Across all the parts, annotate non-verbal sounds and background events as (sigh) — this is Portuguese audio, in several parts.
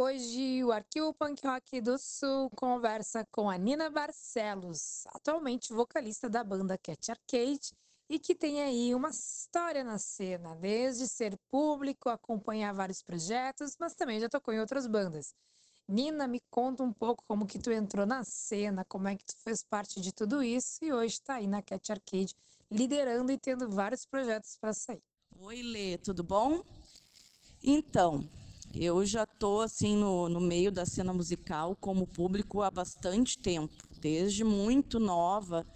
Hoje, o Arquivo Punk Rock do Sul conversa com a Nina Barcelos, atualmente vocalista da banda Cat Arcade e que tem aí uma história na cena, desde ser público, acompanhar vários projetos, mas também já tocou em outras bandas. Nina, me conta um pouco como que tu entrou na cena, como é que tu fez parte de tudo isso e hoje está aí na Cat Arcade, liderando e tendo vários projetos para sair. Oi, Lê, tudo bom? Então, eu já estou assim no, no meio da cena musical como público há bastante tempo, desde muito nova,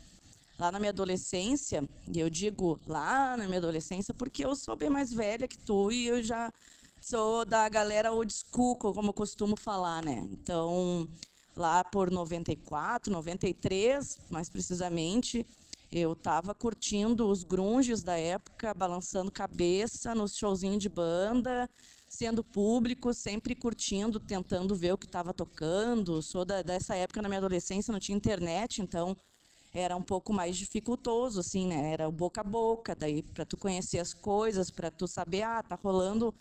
lá na minha adolescência. E eu digo lá na minha adolescência porque eu sou bem mais velha que tu e eu já sou da galera old school, como eu costumo falar, né? Então, lá por 94, 93, mais precisamente, eu estava curtindo os grunges da época, balançando cabeça nos showzinhos de banda, sendo público, sempre curtindo, tentando ver o que estava tocando. Sou da, dessa época na minha adolescência, não tinha internet, então era um pouco mais dificultoso, assim, né? Era o boca a boca, daí para tu conhecer as coisas, para tu saber, ah, tá rolando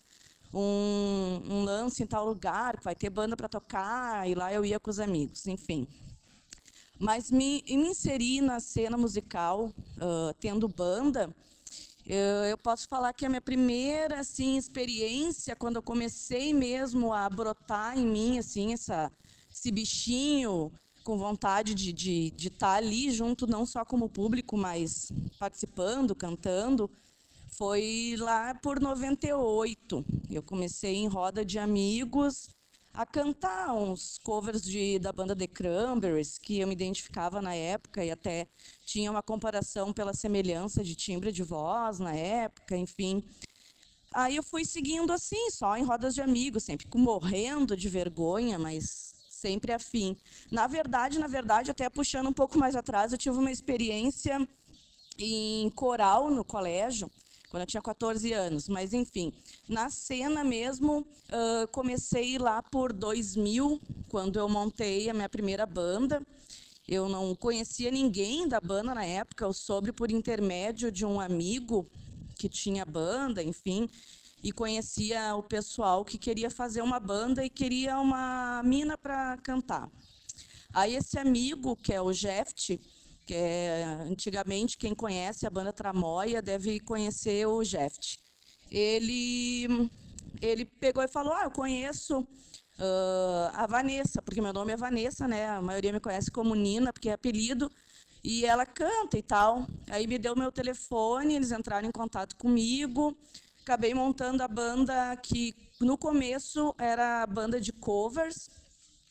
um, um, lance em tal lugar, vai ter banda para tocar, e lá eu ia com os amigos, enfim. Mas me, me inseri na cena musical, uh, tendo banda, eu, posso falar que a minha primeira assim experiência quando eu comecei mesmo a brotar em mim assim essa esse bichinho com vontade de de, de estar ali junto não só como público mas participando cantando foi lá por 98 eu comecei em roda de amigos a cantar uns covers de, da banda The Cranberries, que eu me identificava na época e até tinha uma comparação pela semelhança de timbre de voz na época, enfim. Aí eu fui seguindo assim, só em rodas de amigos, sempre morrendo de vergonha, mas sempre afim. Na verdade, na verdade, até puxando um pouco mais atrás, eu tive uma experiência em coral no colégio, quando eu tinha 14 anos. Mas, enfim, na cena mesmo, uh, comecei lá por 2000, quando eu montei a minha primeira banda. Eu não conhecia ninguém da banda na época, eu soube por intermédio de um amigo que tinha banda, enfim, e conhecia o pessoal que queria fazer uma banda e queria uma mina para cantar. Aí esse amigo, que é o Jeft, que é, antigamente quem conhece a banda Tramóia deve conhecer o Jeft. Ele, ele pegou e falou: Ah, eu conheço uh, a Vanessa, porque meu nome é Vanessa, né? A maioria me conhece como Nina, porque é apelido. E ela canta e tal. Aí me deu meu telefone, eles entraram em contato comigo. Acabei montando a banda que no começo era a banda de covers.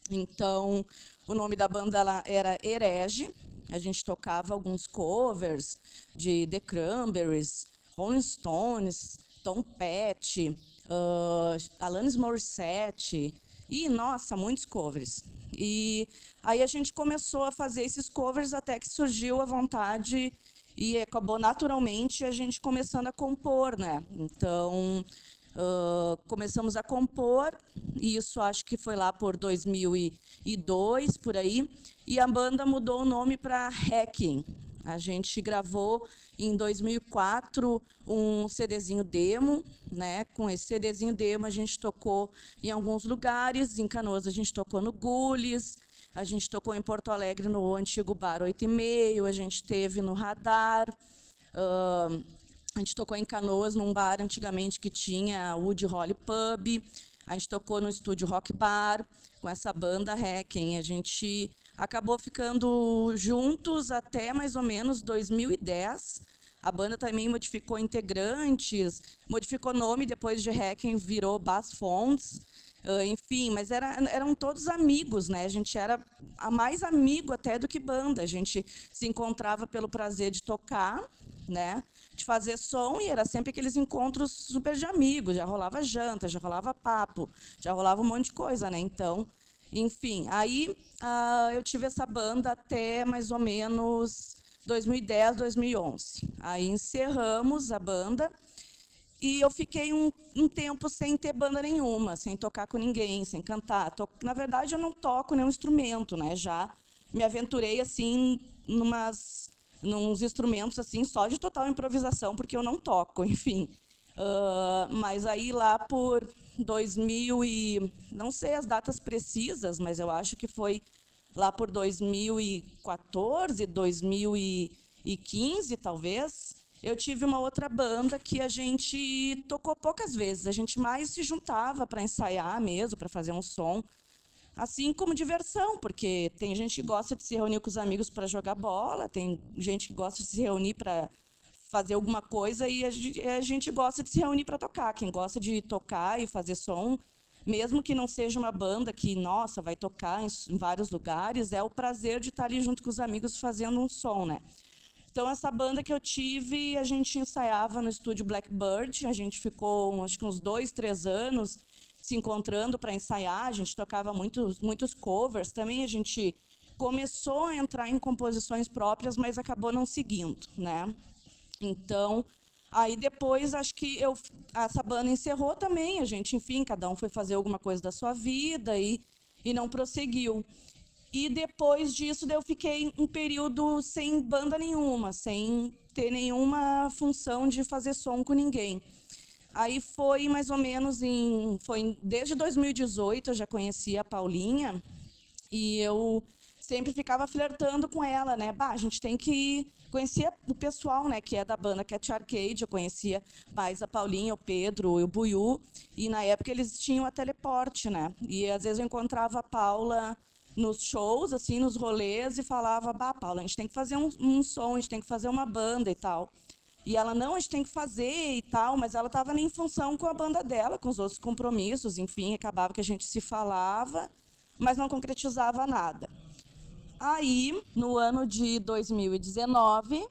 Então, o nome da banda era Herege. A gente tocava alguns covers de The Cranberries, Rolling Stones, Tom Petty, uh, Alanis Morissette, e, nossa, muitos covers. E aí a gente começou a fazer esses covers até que surgiu a vontade e acabou naturalmente a gente começando a compor, né? Então, uh, começamos a compor, e isso acho que foi lá por 2002, por aí, e a banda mudou o nome para Hacking. A gente gravou em 2004 um CDzinho demo, né? Com esse CDzinho demo a gente tocou em alguns lugares, em Canoas a gente tocou no Gules, a gente tocou em Porto Alegre no antigo Bar 8 e meio, a gente teve no Radar, uh, a gente tocou em Canoas num bar antigamente que tinha Wood Holly Pub, a gente tocou no estúdio Rock Bar com essa banda Hacking, a gente acabou ficando juntos até mais ou menos 2010. A banda também modificou integrantes, modificou nome depois de Hacking, virou Bass Fonts. Uh, enfim, mas era, eram todos amigos, né? A gente era a mais amigo até do que banda. A gente se encontrava pelo prazer de tocar, né? De fazer som e era sempre aqueles encontros super de amigos. Já rolava janta, já rolava papo, já rolava um monte de coisa, né? Então, enfim, aí uh, eu tive essa banda até mais ou menos 2010, 2011. Aí encerramos a banda e eu fiquei um, um, tempo sem ter banda nenhuma, sem tocar com ninguém, sem cantar. Na verdade, eu não toco nenhum instrumento, né? Já me aventurei assim numas, nos instrumentos assim só de total improvisação, porque eu não toco, (laughs) enfim. Uh, mas aí lá por 2000 e não sei as datas precisas, mas eu acho que foi lá por 2014, 2015 talvez, eu tive uma outra banda que a gente tocou poucas vezes. A gente mais se juntava para ensaiar mesmo, para fazer um som. Assim como diversão, porque tem gente que gosta de se reunir com os amigos para jogar bola, tem gente que gosta de se reunir para fazer alguma coisa e a gente, gosta de se reunir para tocar. Quem gosta de tocar e fazer som, mesmo que não seja uma banda que, nossa, vai tocar em vários lugares, é o prazer de estar ali junto com os amigos fazendo um som, né? Então, essa banda que eu tive, a gente ensaiava no estúdio Blackbird, a gente ficou acho que uns dois, três anos se encontrando para ensaiar, a gente tocava muitos, muitos covers, também a gente começou a entrar em composições próprias, mas acabou não seguindo, né? Então, aí depois acho que eu, essa banda encerrou também, a gente, enfim, cada um foi fazer alguma coisa da sua vida e, e não prosseguiu. E depois disso, eu fiquei um período sem banda nenhuma, sem ter nenhuma função de fazer som com ninguém. Aí foi mais ou menos em. Foi desde 2018 eu já conhecia a Paulinha e eu sempre ficava flertando com ela, né? Bah, a gente tem que conhecer o pessoal, né? Que é da banda Cat Arcade. Eu conhecia mais a Paulinha, o Pedro o Buiu. E na época eles tinham a teleporte, né? E às vezes eu encontrava a Paula nos shows, assim, nos rolês, e falava, bah, Paula, a gente tem que fazer um, um som, a gente tem que fazer uma banda e tal. E ela, não, a gente tem que fazer e tal, mas ela estava em função com a banda dela, com os outros compromissos, enfim, acabava que a gente se falava, mas não concretizava nada. Aí, no ano de 2019,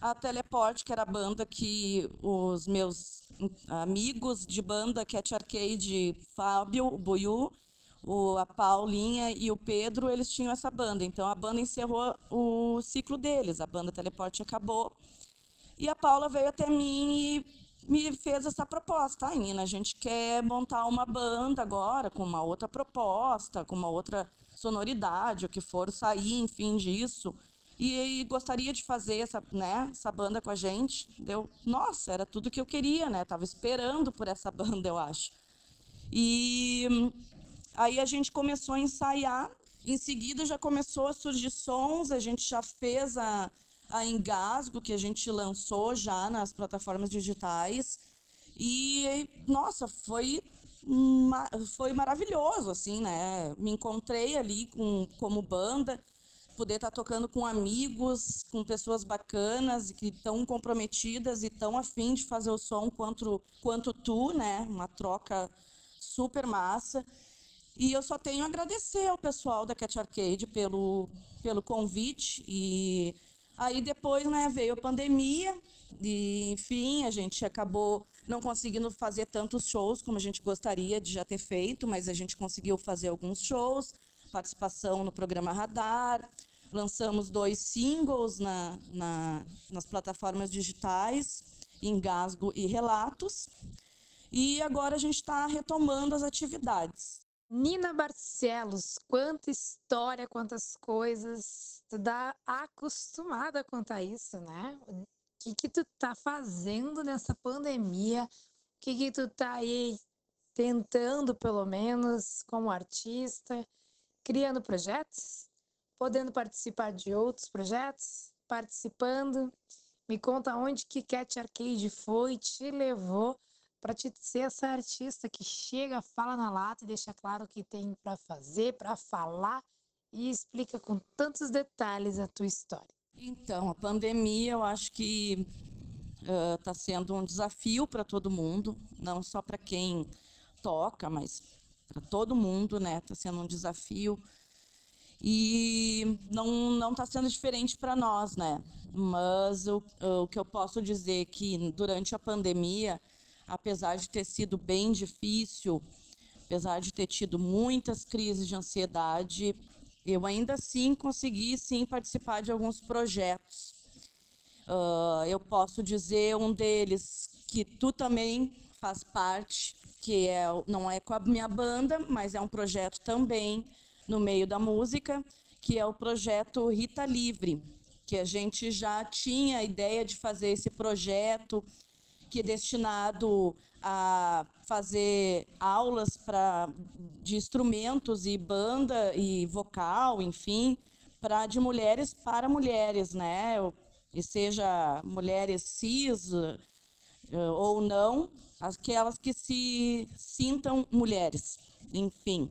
a Teleport, que era a banda que os meus amigos de banda, Cat Arcade, Fábio, o Buiu, o, a Paulinha e o Pedro, eles tinham essa banda. Então a banda encerrou o ciclo deles, a banda Teleporte acabou. E a Paula veio até mim e me fez essa proposta. Ah, Nina, a gente quer montar uma banda agora com uma outra proposta, com uma outra sonoridade, o que for sair, enfim, disso. E, e, gostaria de fazer essa, né, essa banda com a gente. Deu, nossa, era tudo que eu queria, né? Tava esperando por essa (laughs) banda, eu acho. E Aí a gente começou a ensaiar, em seguida já começou a surgir sons, a gente já fez a, a Engasgo, que a gente lançou já nas plataformas digitais. E, nossa, foi, foi maravilhoso, assim, né? Me encontrei ali com, como banda, poder estar tá tocando com amigos, com pessoas bacanas, que estão comprometidas e tão afim de fazer o som quanto, quanto tu, né? Uma troca super massa. E eu só tenho a agradecer ao pessoal da Cat Arcade pelo, pelo convite. E aí depois né, veio a pandemia, e enfim, a gente acabou não conseguindo fazer tantos shows como a gente gostaria de já ter feito, mas a gente conseguiu fazer alguns shows, participação no programa Radar, lançamos dois singles na, na, nas plataformas digitais, Engasgo e Relatos, e agora a gente está retomando as atividades. Nina Barcelos, quanta história, quantas coisas. Tu dá acostumada a contar isso, né? O que que tu tá fazendo nessa pandemia? O que que tu tá aí tentando, pelo menos, como artista, criando projetos, podendo participar de outros projetos, participando? Me conta onde que Cat Arcade foi, te levou para te ser essa artista que chega, fala na lata e deixa claro o que tem para fazer, para falar e explica com tantos detalhes a tua história. Então, a pandemia eu acho que está uh, sendo um desafio para todo mundo, não só para quem toca, mas para todo mundo, né? Está sendo um desafio e não não está sendo diferente para nós, né? Mas o, o que eu posso dizer é que durante a pandemia apesar de ter sido bem difícil, apesar de ter tido muitas crises de ansiedade, eu ainda assim consegui sim participar de alguns projetos. Uh, eu posso dizer um deles que tu também faz parte, que é, não é com a minha banda, mas é um projeto também no meio da música, que é o projeto Rita Livre, que a gente já tinha a ideia de fazer esse projeto que é destinado a fazer aulas para de instrumentos e banda e vocal, enfim, para de mulheres para mulheres, né? E seja mulheres cis uh, ou não, aquelas que se sintam mulheres, enfim,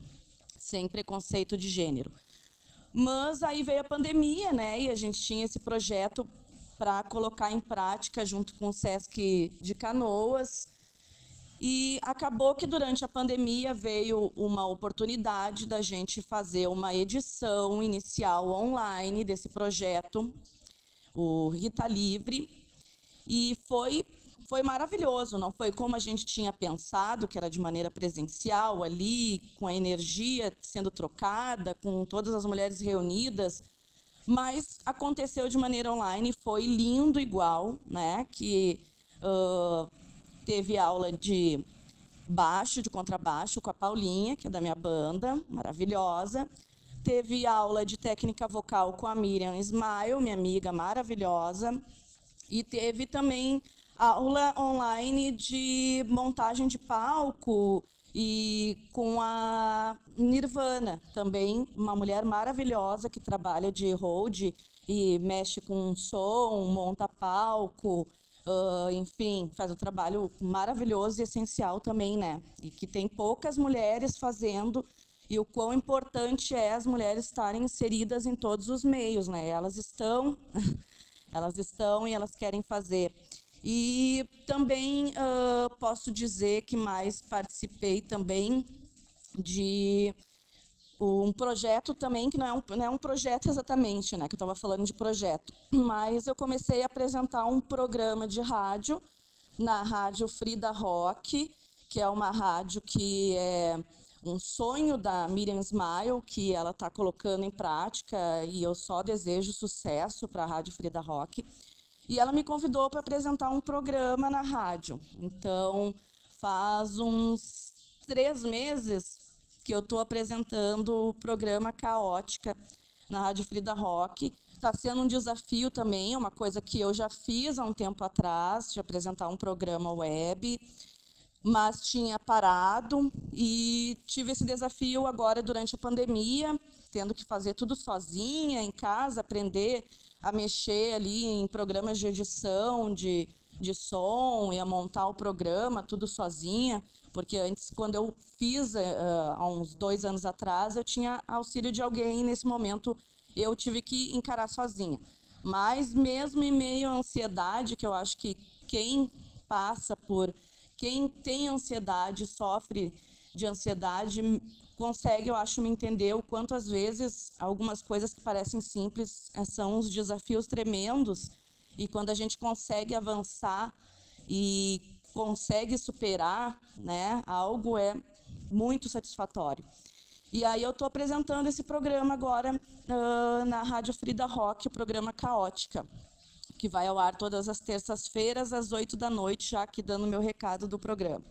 sem preconceito de gênero. Mas aí veio a pandemia, né? E a gente tinha esse projeto para colocar em prática junto com o SESC de Canoas. E acabou que durante a pandemia veio uma oportunidade da gente fazer uma edição inicial online desse projeto, o Rita Livre, e foi foi maravilhoso, não foi como a gente tinha pensado, que era de maneira presencial ali, com a energia sendo trocada, com todas as mulheres reunidas, mas aconteceu de maneira online, foi lindo igual, né? Que uh, teve aula de baixo, de contrabaixo com a Paulinha, que é da minha banda, maravilhosa. Teve aula de técnica vocal com a Miriam Smile, minha amiga maravilhosa. E teve também aula online de montagem de palco e com a Nirvana, também uma mulher maravilhosa que trabalha de hold e mexe com som, monta palco, uh, enfim, faz um trabalho maravilhoso e essencial também, né? E que tem poucas mulheres fazendo e o quão importante é as mulheres estarem inseridas em todos os meios, né? Elas estão, (laughs) elas estão e elas querem fazer. E também uh, posso dizer que mais participei também de um projeto também, que não é um, não é um projeto exatamente, né, que eu estava falando de projeto, (clears throat) mas eu comecei a apresentar um programa de rádio na rádio Frida Rock, que é uma rádio que é um sonho da Miriam Smile, que ela está colocando em prática, e eu só desejo sucesso para a Rádio Frida Rock. E ela me convidou para apresentar um programa na rádio. Então, faz uns três meses que eu estou apresentando o programa Caótica na Rádio Frida Rock. Está sendo um desafio também, uma coisa que eu já fiz há um tempo atrás, de apresentar um programa web, mas tinha parado e tive esse desafio agora durante a pandemia, tendo que fazer tudo sozinha em casa, aprender a mexer ali em programas de edição, de, de som, e a montar o programa, tudo sozinha, porque antes, quando eu fiz, uh, há uns dois anos atrás, eu tinha auxílio de alguém, e nesse momento eu tive que encarar sozinha. Mas mesmo em meio à ansiedade, que eu acho que quem passa por, quem tem ansiedade, sofre de ansiedade, consegue, eu acho, me entender o quanto às vezes algumas coisas que parecem simples eh, são uns desafios tremendos e quando a gente consegue avançar e consegue superar, né, algo é muito satisfatório. E aí eu estou apresentando esse programa agora uh, na Rádio Frida Rock, o programa Caótica, que vai ao ar todas as terças-feiras às oito da noite, já aqui dando meu recado do programa.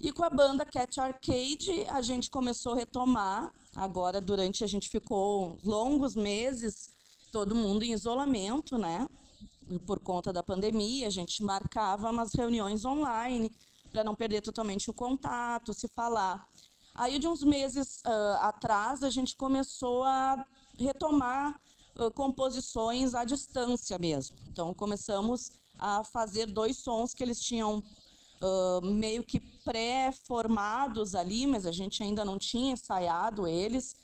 E com a banda Cat Arcade, a gente começou a retomar. Agora, durante a gente ficou longos meses, todo mundo em isolamento, né? Por conta da pandemia, a gente marcava umas reuniões online para não perder totalmente o contato, se falar. Aí, de uns meses uh, atrás, a gente começou a retomar uh, composições à distância mesmo. Então, começamos a fazer dois sons que eles tinham uh, meio que pré-formados ali, mas a gente ainda não tinha ensaiado eles,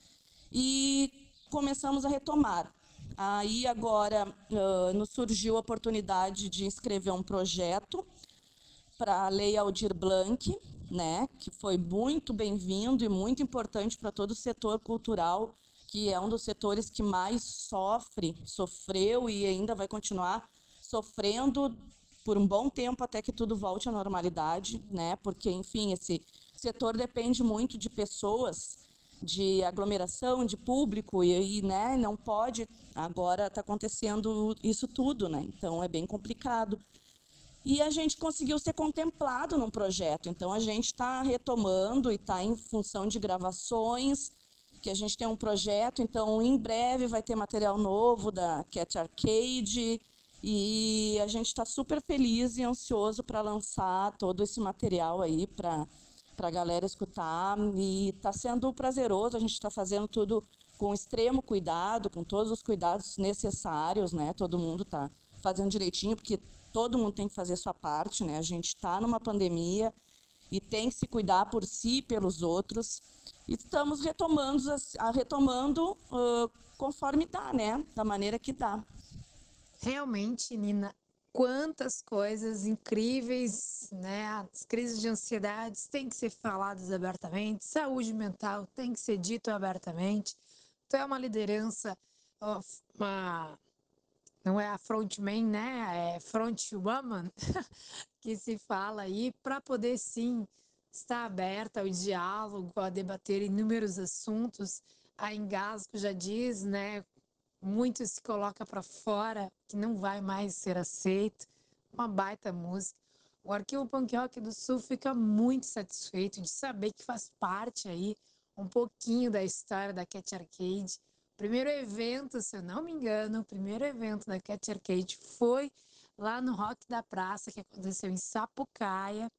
e começamos a retomar. Aí agora uh, nos surgiu a oportunidade de escrever um projeto para a Lei Aldir Blanc, né, que foi muito bem-vindo e muito importante para todo o setor cultural, que é um dos setores que mais sofre, sofreu e ainda vai continuar sofrendo por um bom tempo até que tudo volte à normalidade, né? Porque, enfim, esse setor depende muito de pessoas, de aglomeração, de público e, né, não pode. Agora está acontecendo isso tudo, né? Então é bem complicado. E a gente conseguiu ser contemplado num projeto. Então a gente está retomando e está em função de gravações, que a gente tem um projeto. Então em breve vai ter material novo da Cat Arcade E a gente está super feliz e ansioso para lançar todo esse material aí para para a galera escutar e está sendo prazeroso. A gente está fazendo tudo com extremo cuidado, com todos os cuidados necessários, né? Todo mundo está fazendo direitinho, porque todo mundo tem que fazer sua parte, né? A gente está numa pandemia e tem que se cuidar por si e pelos outros. E estamos retomando, retomando uh, conforme dá, né? Da maneira que dá. Realmente, Nina, quantas coisas incríveis, né? As crises de ansiedade têm que ser faladas abertamente, saúde mental tem que ser dito abertamente. Tu é uma liderança, uma não é a frontman, né? É frontwoman (laughs) que se fala aí para poder sim estar aberta ao diálogo, a debater inúmeros assuntos. A Engasgo já diz, né? Muito se coloca para fora, que não vai mais ser aceito. Uma baita música. O Arquivo Punk Rock do Sul fica muito satisfeito de saber que faz parte aí um pouquinho da história da Cat Arcade. O primeiro evento, se eu não me engano, o primeiro evento da Cat Arcade foi lá no Rock da Praça, que aconteceu em Sapucaia.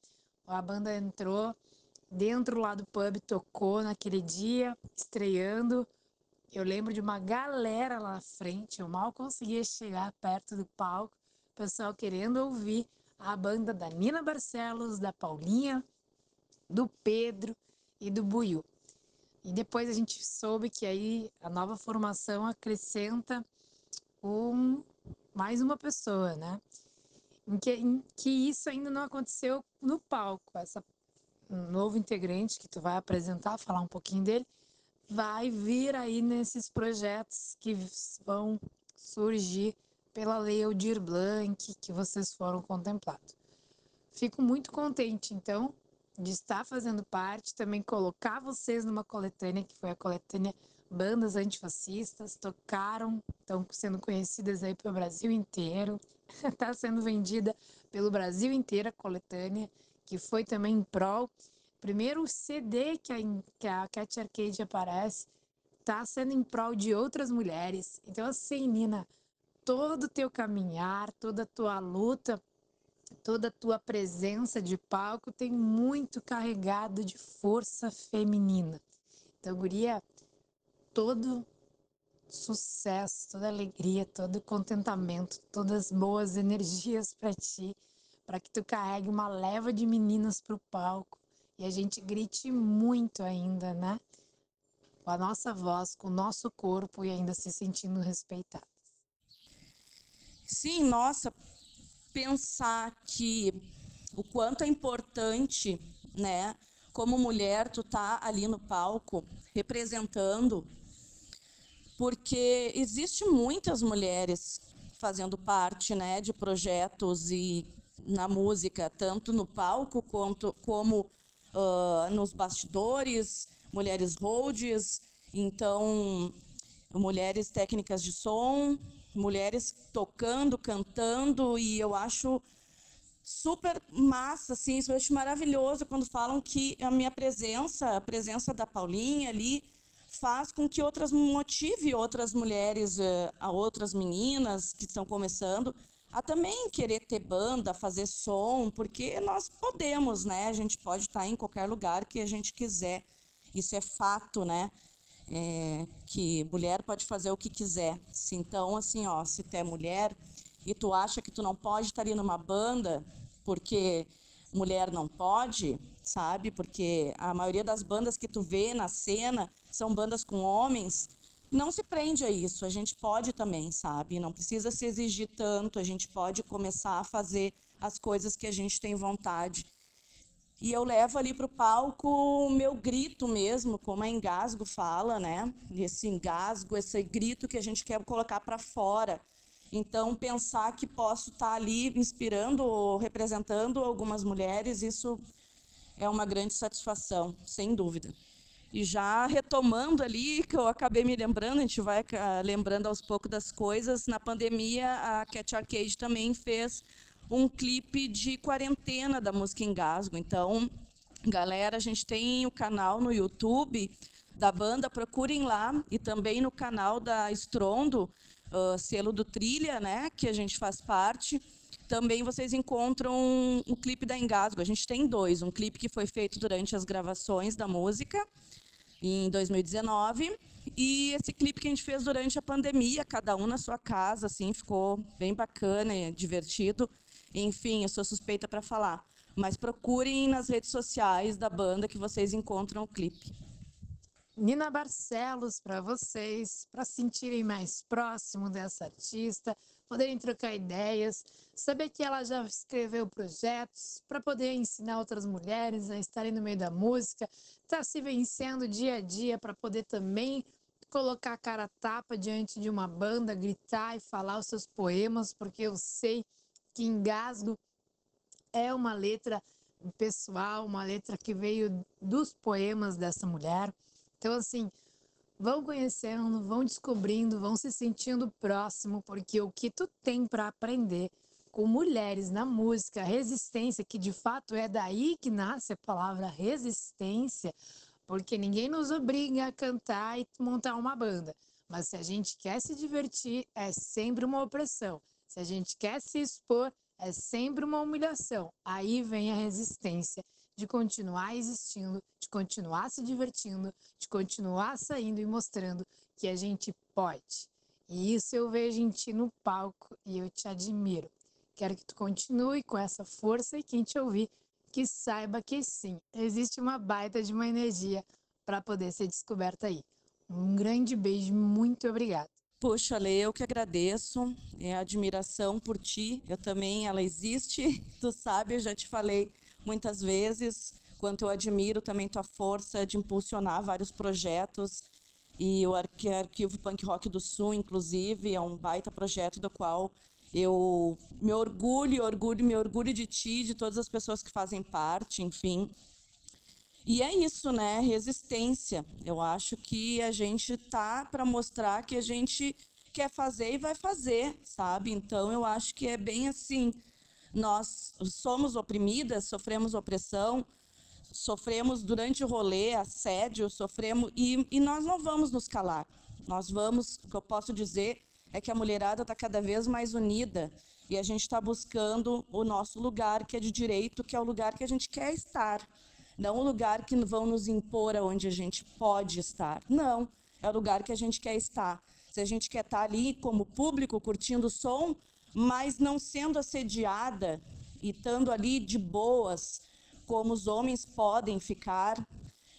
A banda entrou dentro lá do pub, tocou naquele dia, estreando. Eu lembro de uma galera lá na frente, eu mal conseguia chegar perto do palco, pessoal querendo ouvir a banda da Nina Barcelos, da Paulinha, do Pedro e do Buiu. E depois a gente soube que aí a nova formação acrescenta um, mais uma pessoa, né? Em que, em que isso ainda não aconteceu no palco. Essa um novo integrante que tu vai apresentar, falar um pouquinho dele, vai vir aí nesses projetos que vão surgir pela Lei Aldir Blanc, que vocês foram contemplados. Fico muito contente, então, de estar fazendo parte, também colocar vocês numa coletânea, que foi a coletânea Bandas Antifascistas, tocaram, estão sendo conhecidas aí pelo Brasil inteiro, está (laughs) sendo vendida pelo Brasil inteiro a coletânea, que foi também em prol primeiro CD que a, que a Cat Arcade aparece tá sendo em prol de outras mulheres. Então, assim, Nina, todo o teu caminhar, toda a tua luta, toda a tua presença de palco tem muito carregado de força feminina. Então, Guria, todo sucesso, toda alegria, todo contentamento, todas as boas energias para ti, para que tu carregue uma leva de meninas para o palco e a gente grite muito ainda, né? Com a nossa voz, com o nosso corpo e ainda se sentindo respeitadas. Sim, nossa, pensar que o quanto é importante, né? Como mulher, tu tá ali no palco representando, porque existe muitas mulheres fazendo parte, né, de projetos e na música, tanto no palco quanto como uh, nos bastidores, mulheres holds, então mulheres técnicas de som, mulheres tocando, cantando, e eu acho super massa, assim, eu acho maravilhoso quando falam que a minha presença, a presença da Paulinha ali, faz com que outras motive outras mulheres, a outras meninas que estão começando a também querer ter banda, fazer som, porque nós podemos, né? A gente pode estar em qualquer lugar que a gente quiser. Isso é fato, né? É, que mulher pode fazer o que quiser. Então, assim, ó, se tu é mulher e tu acha que tu não pode estar ali numa banda porque mulher não pode, sabe? Porque a maioria das bandas que tu vê na cena são bandas com homens não se prende a isso, a gente pode também, sabe? Não precisa se exigir tanto, a gente pode começar a fazer as coisas que a gente tem vontade. E eu levo ali para o palco o meu grito mesmo, como a Engasgo fala, né? Esse engasgo, esse grito que a gente quer colocar para fora. Então, pensar que posso estar tá ali inspirando ou representando algumas mulheres, isso é uma grande satisfação, sem dúvida. E já retomando ali, que eu acabei me lembrando, a gente vai ah, lembrando aos poucos das coisas, na pandemia a Cat Arcade também fez um clipe de quarentena da música Engasgo. Então, galera, a gente tem o canal no YouTube da banda, procurem lá, e também no canal da Estrondo, uh, selo do Trilha, né, que a gente faz parte. Também vocês encontram um clipe da Engasgo. A gente tem dois. Um clipe que foi feito durante as gravações da música, em 2019, e esse clipe que a gente fez durante a pandemia, cada um na sua casa, assim, ficou bem bacana e divertido. Enfim, eu sou suspeita para falar. Mas procurem nas redes sociais da banda que vocês encontram o clipe. Nina Barcelos para vocês, para sentirem mais próximo dessa artista, poderem trocar ideias, saber que ela já escreveu projetos para poder ensinar outras mulheres a estarem no meio da música, está se vencendo dia a dia para poder também colocar a cara tapa diante de uma banda, gritar e falar os seus poemas, porque eu sei que Engasgo é uma letra pessoal, uma letra que veio dos poemas dessa mulher. Então, assim, vão conhecendo, vão descobrindo, vão se sentindo próximo, porque o que tu tem para aprender com mulheres na música, resistência, que de fato é daí que nasce a palavra resistência, porque ninguém nos obriga a cantar e montar uma banda. Mas se a gente quer se divertir, é sempre uma opressão. Se a gente quer se expor, é sempre uma humilhação. Aí vem a resistência de continuar existindo, de continuar se divertindo, de continuar saindo e mostrando que a gente pode. E isso eu vejo em ti no palco e eu te admiro. Quero que tu continue com essa força e quem te ouvir que saiba que sim, existe uma baita de uma energia para poder ser descoberta aí. Um grande beijo, muito obrigada. Poxa, Lê, eu que agradeço. É a admiração por ti. Eu também, ela existe. (laughs) Tu sabe, eu já te falei muitas vezes quanto eu admiro também tua força de impulsionar vários projetos. E o Arquivo Punk Rock do Sul, inclusive, é um baita projeto do qual eu me orgulho, orgulho, me orgulho de ti, de todas as pessoas que fazem parte, enfim. E é isso, né? Resistência. Eu acho que a gente tá para mostrar que a gente quer fazer e vai fazer, sabe? Então eu acho que é bem assim. Nós somos oprimidas, sofremos opressão, sofremos durante o rolê assédio, sofremos e, e nós não vamos nos calar. Nós vamos, o que eu posso dizer é que a mulherada está cada vez mais unida e a gente está buscando o nosso lugar que é de direito, que é o lugar que a gente quer estar. Não o lugar que vão nos impor aonde a gente pode estar. Não, é o lugar que a gente quer estar. Se a gente quer estar ali como público, curtindo o som, mas não sendo assediada e estando ali de boas, como os homens podem ficar,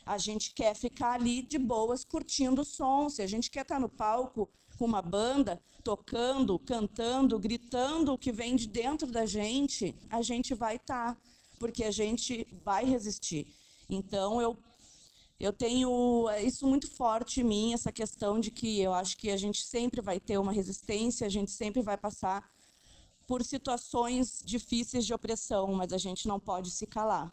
a gente quer ficar ali de boas, curtindo o som. Se a gente quer estar no palco com uma banda, tocando, cantando, gritando o que vem de dentro da gente, a gente vai estar porque a gente vai resistir. Então eu eu tenho isso muito forte em mim, essa questão de que eu acho que a gente sempre vai ter uma resistência, a gente sempre vai passar por situações difíceis de opressão, mas a gente não pode se calar.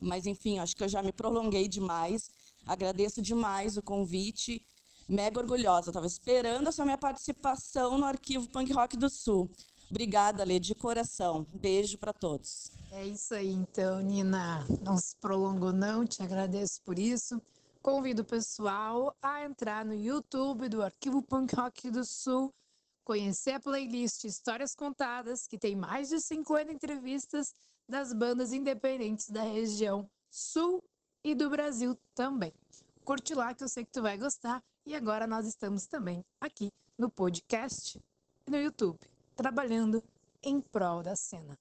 Mas enfim, acho que eu já me prolonguei demais. Agradeço demais o convite. Mega orgulhosa, estava esperando essa minha participação no arquivo Punk Rock do Sul. Obrigada, Lê, de coração. Beijo para todos. É isso aí, então, Nina. Não se prolongou, não. Te agradeço por isso. Convido o pessoal a entrar no YouTube do Arquivo Punk Rock do Sul, conhecer a playlist Histórias Contadas, que tem mais de 50 entrevistas das bandas independentes da região Sul e do Brasil também. Curte lá que eu sei que tu vai gostar. E agora nós estamos também aqui no podcast e no YouTube trabalhando em prol da cena.